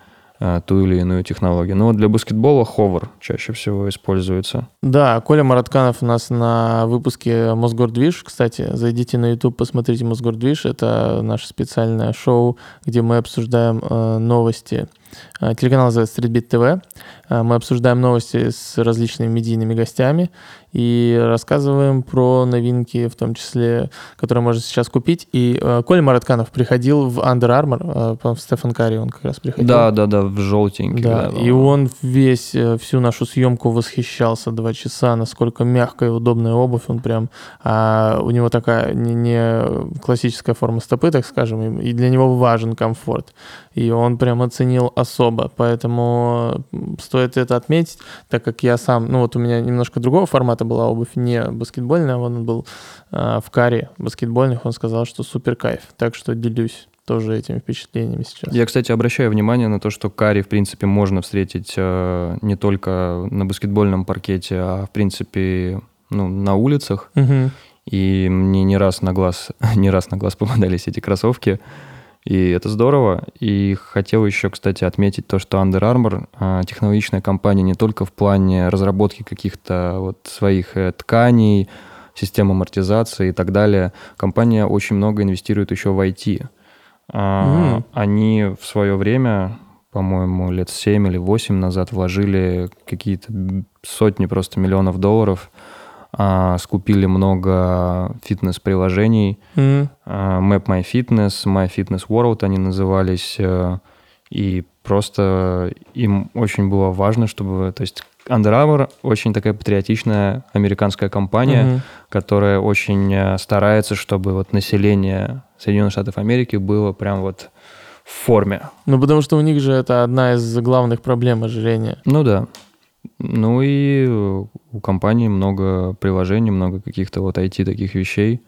ту или иную технологию. Но вот для баскетбола ховер чаще всего используется. Да, Коля Маратканов у нас на выпуске Мосгордвиж. Кстати, зайдите на YouTube, посмотрите Мосгордвиж. Это наше специальное шоу, где мы обсуждаем э, новости. Э, Телеканал называется Streetbeat TV. Мы обсуждаем новости с различными медийными гостями и рассказываем про новинки, в том числе, которые можно сейчас купить. И э, Коля Маратканов приходил в Under Armour, э, Стефан Карри он как раз приходил. Да, да, да, в желтенький. Да, и он весь, э, всю нашу съемку восхищался два часа, насколько мягкая и удобная обувь, он прям, а у него такая не, не классическая форма стопы, так скажем, и для него важен комфорт. И он прям оценил особо, поэтому стоит это отметить, так как я сам, ну вот у меня немножко другого формата была обувь, не баскетбольная, он был э, в каре баскетбольных, он сказал, что супер кайф, так что делюсь тоже этими впечатлениями сейчас. Я, кстати, обращаю внимание на то, что карри, в принципе, можно встретить э, не только на баскетбольном паркете, а, в принципе, ну, на улицах. Угу. И мне не раз на глаз, (laughs) не раз на глаз попадались эти кроссовки. И это здорово. И хотел еще, кстати, отметить то, что Under Armour а, технологичная компания не только в плане разработки каких-то вот своих э, тканей, систем амортизации и так далее. Компания очень много инвестирует еще в IT. Mm. Они в свое время, по-моему, лет 7 или 8 назад вложили какие-то сотни просто миллионов долларов а, скупили много фитнес-приложений. Mm. А, Map My Fitness, My Fitness World они назывались. А, и просто им очень было важно, чтобы... То есть Under Armour очень такая патриотичная американская компания, mm-hmm. которая очень э, старается, чтобы вот население Соединенных Штатов Америки было прям вот в форме. Ну, потому что у них же это одна из главных проблем ожирения. Ну да. Ну и у компании много приложений, много каких-то вот IT таких вещей.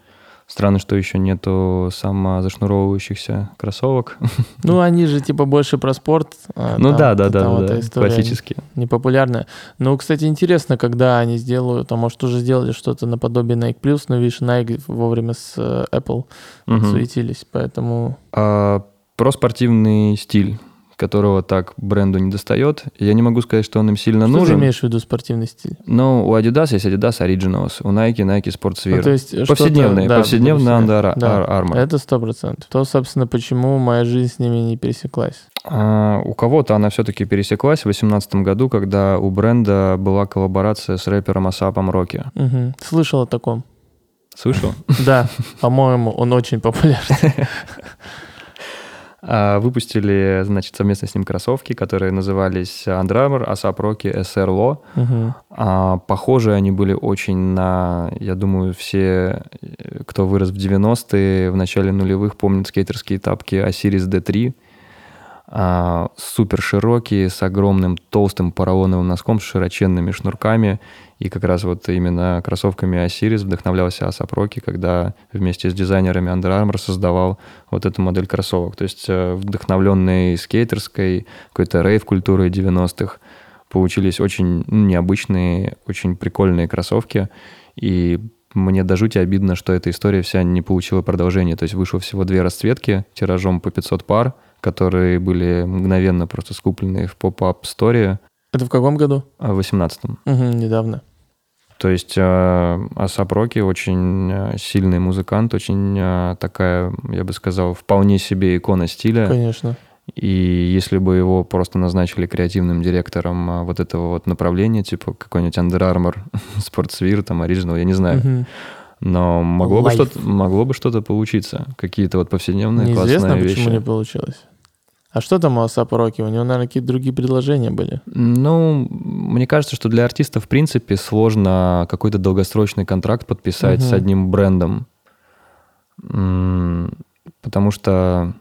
Странно, что еще нету самозашнуровывающихся кроссовок. (laughs) Ну, они же типа больше про спорт. А ну да, да, да, да, да классические. Непопулярная. Ну, кстати, интересно, когда они сделают, а может уже сделали что-то наподобие Nike Plus, но видишь, Nike вовремя с э, Apple угу. суетились, поэтому... А, про спортивный стиль которого так бренду не достает. Я не могу сказать, что он им сильно что нужен. Что ты имеешь в виду спортивный стиль? Ну, у Adidas есть Adidas Originals, у Nike Nike Sportswear. Ну, то есть повседневные, да, повседневные Under да, Armour. Это сто процентов. То, собственно, почему моя жизнь с ними не пересеклась. А, у кого-то она все-таки пересеклась в 2018 году, когда у бренда была коллаборация с рэпером Асапом Роки. Угу. Слышал о таком. Слышал? Да, по-моему, он очень популярный. (laughs) А, выпустили, значит, совместно с ним кроссовки, которые назывались Armour, ASAP Rocky, SR Lo. Угу. Похожи они были очень на, я думаю, все, кто вырос в 90-е, в начале нулевых, помнят скейтерские тапки Osiris D3 а, супер широкие, с огромным толстым поролоновым носком, с широченными шнурками. И как раз вот именно кроссовками Osiris вдохновлялся Асап Роки, когда вместе с дизайнерами Under Armour создавал вот эту модель кроссовок. То есть э, вдохновленные скейтерской, какой-то рейв-культурой 90-х, получились очень ну, необычные, очень прикольные кроссовки. И мне до жути обидно, что эта история вся не получила продолжения. То есть вышло всего две расцветки тиражом по 500 пар — которые были мгновенно просто скуплены в pop-up store. Это в каком году? В 18-м. Угу, недавно. То есть э, A$AP Rocky очень э, сильный музыкант, очень э, такая, я бы сказал, вполне себе икона стиля. Конечно. И если бы его просто назначили креативным директором вот этого вот направления, типа какой-нибудь Under Armour, (laughs) Sportswear, там, Original, я не знаю, угу. Но могло бы, что-то, могло бы что-то получиться. Какие-то вот повседневные Неизвестно, классные вещи. почему не получилось. А что там у Асапа Роки? У него, наверное, какие-то другие предложения были. Ну, мне кажется, что для артиста, в принципе, сложно какой-то долгосрочный контракт подписать угу. с одним брендом. Потому что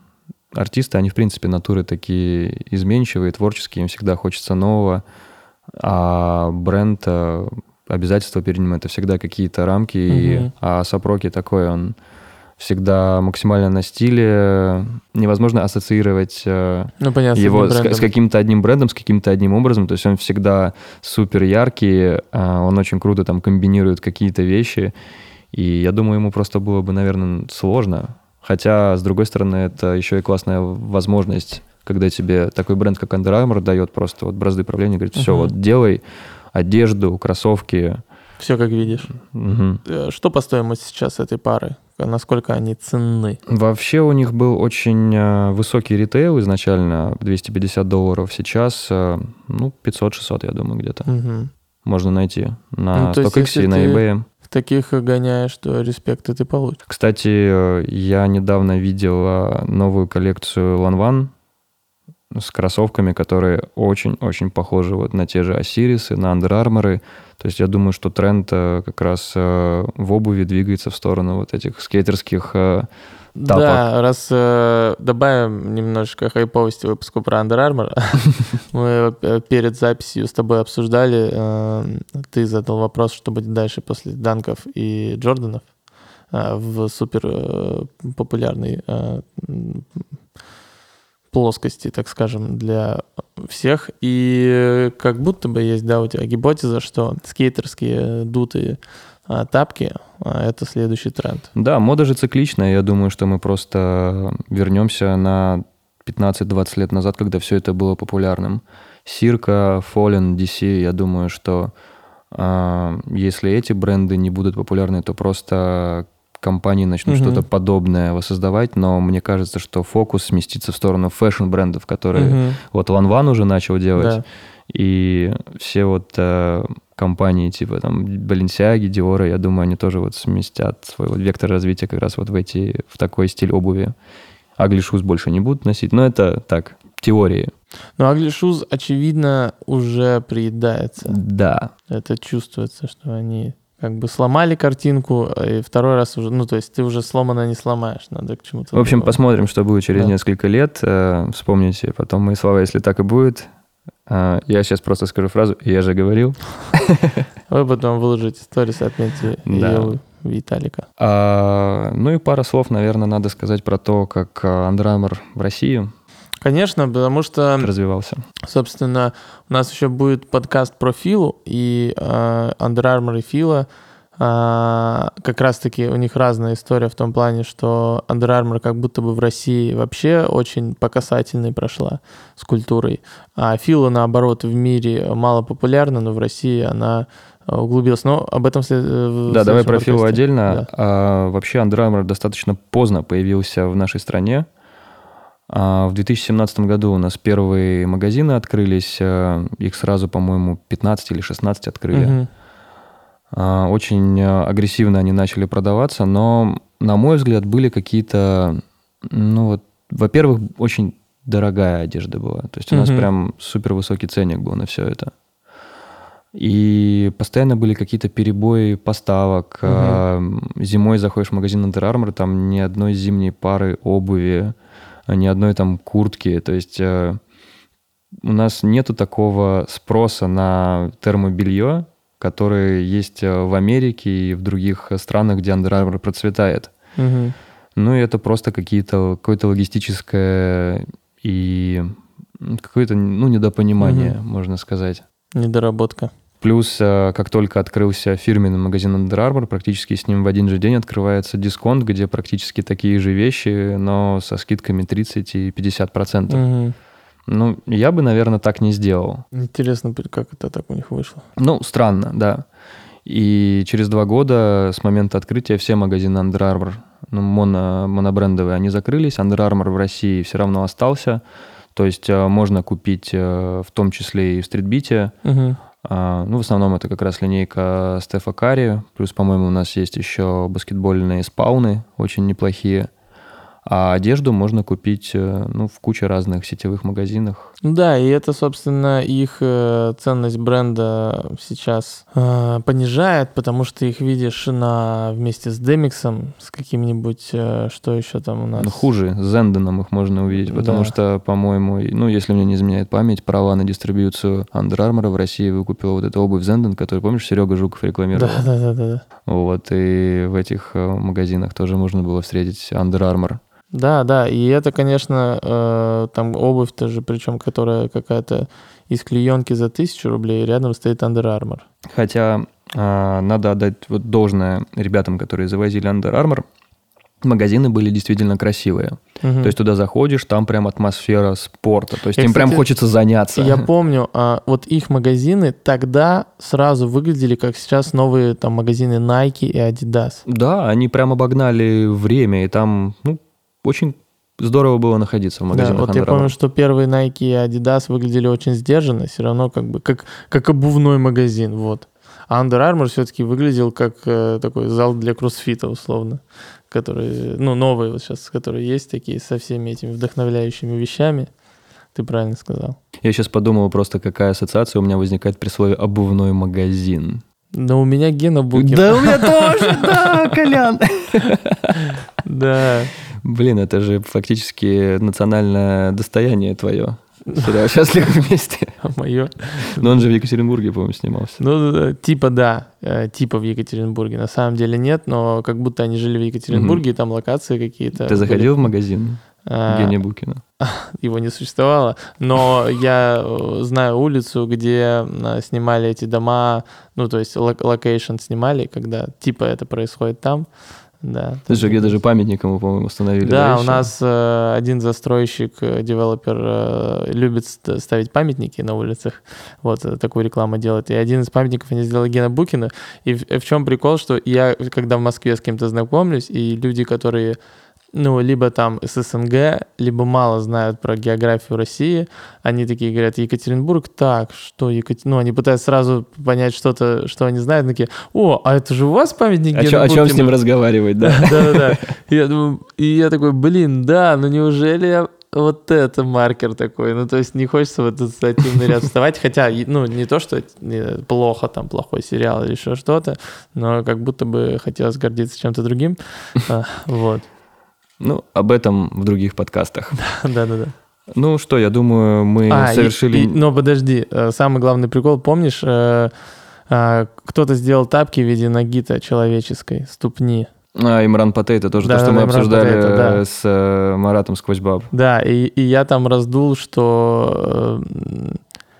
артисты, они, в принципе, натуры такие изменчивые, творческие, им всегда хочется нового. А бренд э, обязательства перед ним. Это всегда какие-то рамки, угу. и, а Сапроки такой, он всегда максимально на стиле, невозможно ассоциировать э, ну, понятно, его с, с каким-то одним брендом, с каким-то одним образом, то есть он всегда супер яркий, а он очень круто там комбинирует какие-то вещи, и я думаю, ему просто было бы, наверное, сложно, хотя, с другой стороны, это еще и классная возможность, когда тебе такой бренд, как Under Armour, дает просто вот бразды правления, говорит, все, uh вот делай, одежду, кроссовки. Все как видишь. Угу. Что по стоимости сейчас этой пары? Насколько они ценны? Вообще у них был очень э, высокий ритейл изначально, 250 долларов. Сейчас, э, ну, 500-600, я думаю, где-то. Угу. Можно найти на ну, StockX и на eBay. В таких гоняешь, то респекты ты получишь. Кстати, я недавно видел новую коллекцию Lanvin с кроссовками, которые очень-очень похожи вот на те же Осирисы, на Under Armour. То есть я думаю, что тренд э, как раз э, в обуви двигается в сторону вот этих скейтерских э, тапок. Да, раз э, добавим немножечко хайповости выпуску про Under Armour. (laughs) Мы перед записью с тобой обсуждали, э, ты задал вопрос, что будет дальше после данков и Джорданов э, в супер э, популярной э, плоскости, так скажем, для всех. И как будто бы есть, да, у тебя гипотеза, что скейтерские дутые а, тапки а, — это следующий тренд. Да, мода же цикличная. Я думаю, что мы просто вернемся на 15-20 лет назад, когда все это было популярным. Сирка, Fallen, DC, я думаю, что э, если эти бренды не будут популярны, то просто компании начнут угу. что-то подобное воссоздавать, но мне кажется, что фокус сместится в сторону фэшн-брендов, которые угу. вот Ван Ван уже начал делать, да. и все вот э, компании типа там Balenciaga, Dior, я думаю, они тоже вот сместят свой вот вектор развития как раз вот в эти, в такой стиль обуви. Shoes больше не будут носить, но это так, теории. Но shoes, очевидно, уже приедается. Да. Это чувствуется, что они как бы сломали картинку, и второй раз уже, ну, то есть ты уже сломанно не сломаешь, надо к чему-то. В общем, другому. посмотрим, что будет через да. несколько лет. Э, вспомните потом мои слова, если так и будет. Э, я сейчас просто скажу фразу «я же говорил». (laughs) Вы потом выложите сторис, отметьте да. Виталика. А, ну и пара слов, наверное, надо сказать про то, как Under Armour в Россию Конечно, потому что... Развивался. Собственно, у нас еще будет подкаст про Филу, и э, Under Armour и Фила э, как раз-таки у них разная история в том плане, что Under Armour как будто бы в России вообще очень по касательной прошла с культурой, а Фила, наоборот, в мире мало популярна, но в России она углубилась. Но об этом. Э, да, давай про Филу отдельно. Да. А, вообще Under Armour достаточно поздно появился в нашей стране. А в 2017 году у нас первые магазины открылись, э, их сразу, по-моему, 15 или 16 открыли. Угу. Очень э, агрессивно они начали продаваться, но, на мой взгляд, были какие-то, ну вот, во-первых, очень дорогая одежда была. То есть у угу. нас прям супер высокий ценник был на все это. И постоянно были какие-то перебои поставок. Угу. Зимой заходишь в магазин Under Armour, там ни одной зимней пары обуви ни одной там куртки. То есть э, у нас нету такого спроса на термобелье, который есть э, в Америке и в других странах, где Under Armour процветает. Угу. Ну и это просто какие-то, какое-то логистическое и какое-то ну, недопонимание, угу. можно сказать. Недоработка. Плюс, э, как только открылся фирменный магазин Under Armour, практически с ним в один же день открывается дисконт, где практически такие же вещи, но со скидками 30 и 50 процентов. Угу. Ну, я бы, наверное, так не сделал. Интересно, как это так у них вышло. Ну, странно, да. И через два года с момента открытия все магазины Under Armour, ну, моно, монобрендовые, они закрылись. Under Armour в России все равно остался. То есть э, можно купить э, в том числе и в стритбите. Угу ну, в основном это как раз линейка Стефа Карри, плюс, по-моему, у нас есть еще баскетбольные спауны, очень неплохие. А одежду можно купить э, ну, в куче разных сетевых магазинах. Да, и это, собственно, их э, ценность бренда сейчас э, понижает, потому что их видишь на вместе с Демиксом, с каким-нибудь, э, что еще там у нас? Ну, хуже, с Зенденом их можно увидеть, потому да. что, по-моему, ну, если мне не изменяет память, права на дистрибьюцию Under Armour в России выкупила вот эту обувь Зенден, которую, помнишь, Серега Жуков рекламировал? Да, да, да, да. Вот, и в этих э, магазинах тоже можно было встретить Under Armour. Да, да, и это, конечно, э, там обувь тоже, причем которая какая-то из клеенки за тысячу рублей, рядом стоит Under Armour. Хотя э, надо отдать вот должное ребятам, которые завозили Under Armour, магазины были действительно красивые. Угу. То есть туда заходишь, там прям атмосфера спорта. То есть я, им кстати, прям хочется заняться. Я помню, а, вот их магазины тогда сразу выглядели как сейчас новые там магазины Nike и Adidas. Да, они прям обогнали время, и там ну, очень здорово было находиться в магазинах да, вот я помню, что первые Nike и Adidas выглядели очень сдержанно, все равно как бы как, как обувной магазин, вот. А Under Armour все-таки выглядел как э, такой зал для кроссфита, условно, который, ну, новые вот сейчас, которые есть такие со всеми этими вдохновляющими вещами. Ты правильно сказал. Я сейчас подумал просто, какая ассоциация у меня возникает при слове «обувной магазин». Да у меня Гена Букин. Да, у меня (laughs) тоже, да, Колян. (laughs) Да. Блин, это же фактически национальное достояние твое. Сериал «Счастливы вместе». Мое. Но он же в Екатеринбурге, по-моему, снимался. Ну, типа да, э, типа в Екатеринбурге. На самом деле нет, но как будто они жили в Екатеринбурге, и там локации какие-то. Ты заходил в магазин А, Гения Букина? (laughs) Его не существовало, но я э, знаю улицу, где снимали эти дома, ну, то есть лок- location снимали, когда типа это происходит там. Да. Ты же где даже памятник ему, по-моему, установили. Да, у еще? нас э, один застройщик, э, девелопер э, любит ст- ставить памятники на улицах. (laughs) Вот э, такую рекламу делает. И один из памятников они сделали Гена Букина. И в, в чем прикол, что я, когда в Москве с кем-то знакомлюсь, и люди, которые ну, либо там с СНГ, либо мало знают про географию России, они такие говорят, Екатеринбург, так, что Екатер... Ну, они пытаются сразу понять что-то, что они знают, они такие, о, а это же у вас памятник Гена чё- о чем с Букину?» ним разговаривать, да? (laughs) Да-да-да. Я думаю, и я такой, блин, да, ну неужели я вот это маркер такой? Ну, то есть не хочется в этот ассоциативный ряд вставать, хотя, ну, не то, что плохо, там, плохой сериал или еще что-то, но как будто бы хотелось гордиться чем-то другим. А, Вот. Ну, об этом в других подкастах. (laughs) Да-да-да. Ну что, я думаю, мы А, и- совершили... и- Но подожди, э, самый главный прикол, помнишь, э, а, кто-то сделал тапки в виде ноги-то человеческой, ступни. А, Имран Патейта тоже, то, Да, что да, мы Имран обсуждали Патейта, да. э, с э, Маратом сквозь баб. Да, и, и я там раздул, что э,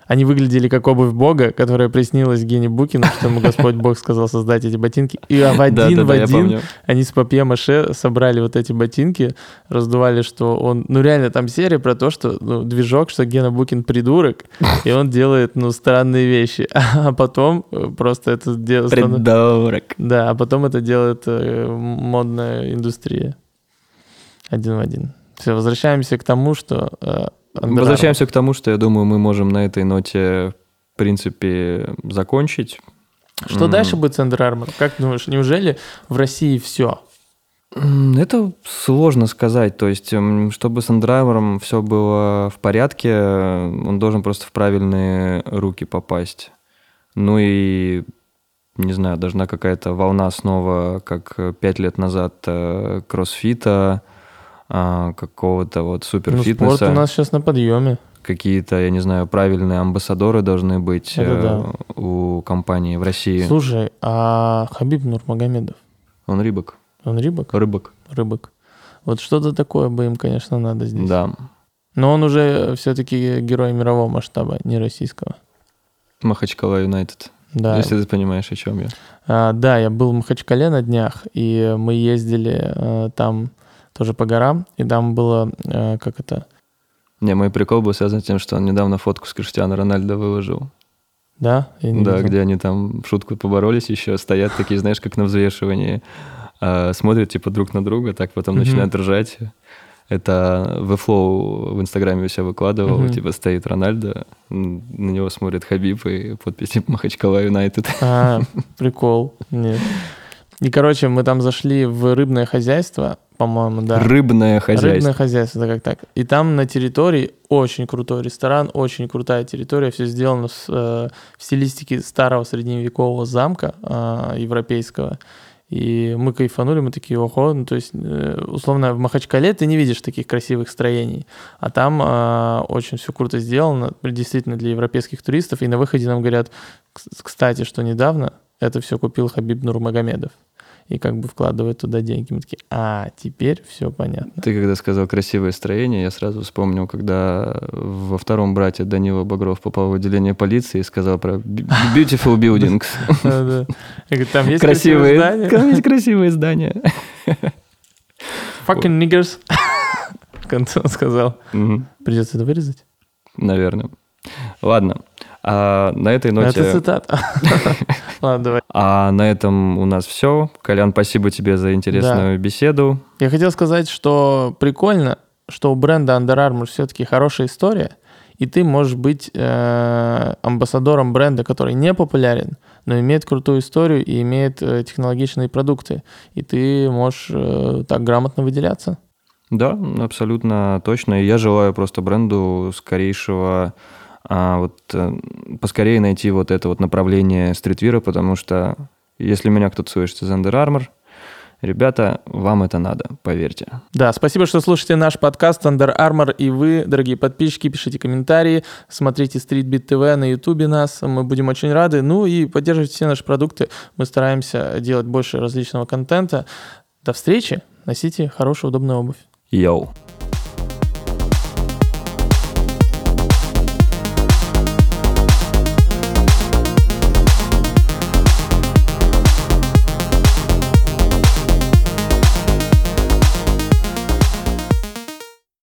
они выглядели как обувь Бога, которая приснилась Гене Букину, что ему Господь Бог сказал создать эти ботинки. И в один в один они с папье-маше собрали вот эти ботинки, раздували, что он... Ну, реально, там серия про то, что ну, движок, что Гена Букин придурок, и он делает, ну, странные вещи. (laughs) А потом э, просто это делает... Придурок. Да, а потом это делает э, модная индустрия. Один в один. Все, возвращаемся к тому, что... Возвращаемся к тому, что я думаю, мы можем на этой ноте, в принципе, закончить. Что М. дальше будет с Under Armour? Как думаешь, неужели в России все? Это сложно сказать. То есть, чтобы с анддрайвером все было в порядке, он должен просто в правильные руки попасть. Ну и, не знаю, должна какая-то волна снова, как э, пять лет назад, э, кроссфита, а, какого-то вот Ну, спорт суперфитнеса. у нас сейчас на подъеме. Какие-то, я не знаю, правильные амбассадоры должны быть Это э, да. у компании в России. Слушай, а Хабиб Нурмагомедов, Он рыбок. он рыбок? Рыбок, Рыбок. Вот что-то такое бы им, конечно, надо здесь. да. Но он уже все-таки герой мирового масштаба, не российского. Махачкала Юнайтед. Да. Если ты понимаешь, о чем я. А, да, я был в Махачкале на днях, и мы ездили э, там тоже по горам, и там было, э, как это, Не, мой прикол был связан с тем, что он недавно фотку с Криштиано Рональдо выложил. да? Да, видел. где они там в шутку поборолись еще, стоят такие, знаешь, как на взвешивании, а, смотрят типа друг на друга, так потом Мгм. начинают ржать. Это в Flow в Инстаграме у себя выкладывал, Мгм. типа стоит Рональдо, на него смотрит Хабиб и подпись типа Махачкала Юнайтед. А, прикол. Нет. И, короче, мы там зашли в рыбное хозяйство, по-моему, да. Рыбное хозяйство. Рыбное хозяйство, да, как так. И там на территории очень крутой ресторан, очень крутая территория, все сделано с, э, в стилистике старого средневекового замка э, европейского. И мы кайфанули, мы такие, ого, ну, то есть, э, условно, в Махачкале ты не видишь таких красивых строений, а там э, очень все круто сделано, действительно для европейских туристов, и на выходе нам говорят, «Кс- кстати, что недавно это все купил Хабиб Нурмагомедов, и как бы вкладывает туда деньги. Мы такие, а, теперь все понятно. Ты когда сказал красивое строение, я сразу вспомнил, когда во втором брате Данила Багров попал в отделение полиции и сказал про beautiful buildings. (laughs) Там есть красивые здания. там есть красивые здания. (laughs) Fucking niggers. (laughs) В конце он сказал. Придется это вырезать. Наверное. Ладно. А на этой Это ноте... цитата. (laughs) Ладно, давай. А на этом у нас все. Колян, спасибо тебе за интересную беседу. Я хотел сказать, что прикольно, что у бренда Under Armour все-таки хорошая история, и ты можешь быть э, амбассадором бренда, который не популярен, но имеет крутую историю и имеет э, технологичные продукты, и ты можешь э, так грамотно выделяться. Да, абсолютно точно. И я желаю просто бренду скорейшего а, вот э, поскорее найти вот это вот направление стритвира, потому что если меня кто-то слышит из Under Armour, Ребята, вам это надо, поверьте. Да, спасибо, что слушаете наш подкаст Under Armour. И вы, дорогие подписчики, пишите комментарии, смотрите Streetbeat TV на YouTube нас. Мы будем очень рады. Ну и поддерживайте все наши продукты. Мы стараемся делать больше различного контента. До встречи. Носите хорошую, удобную обувь. Йоу.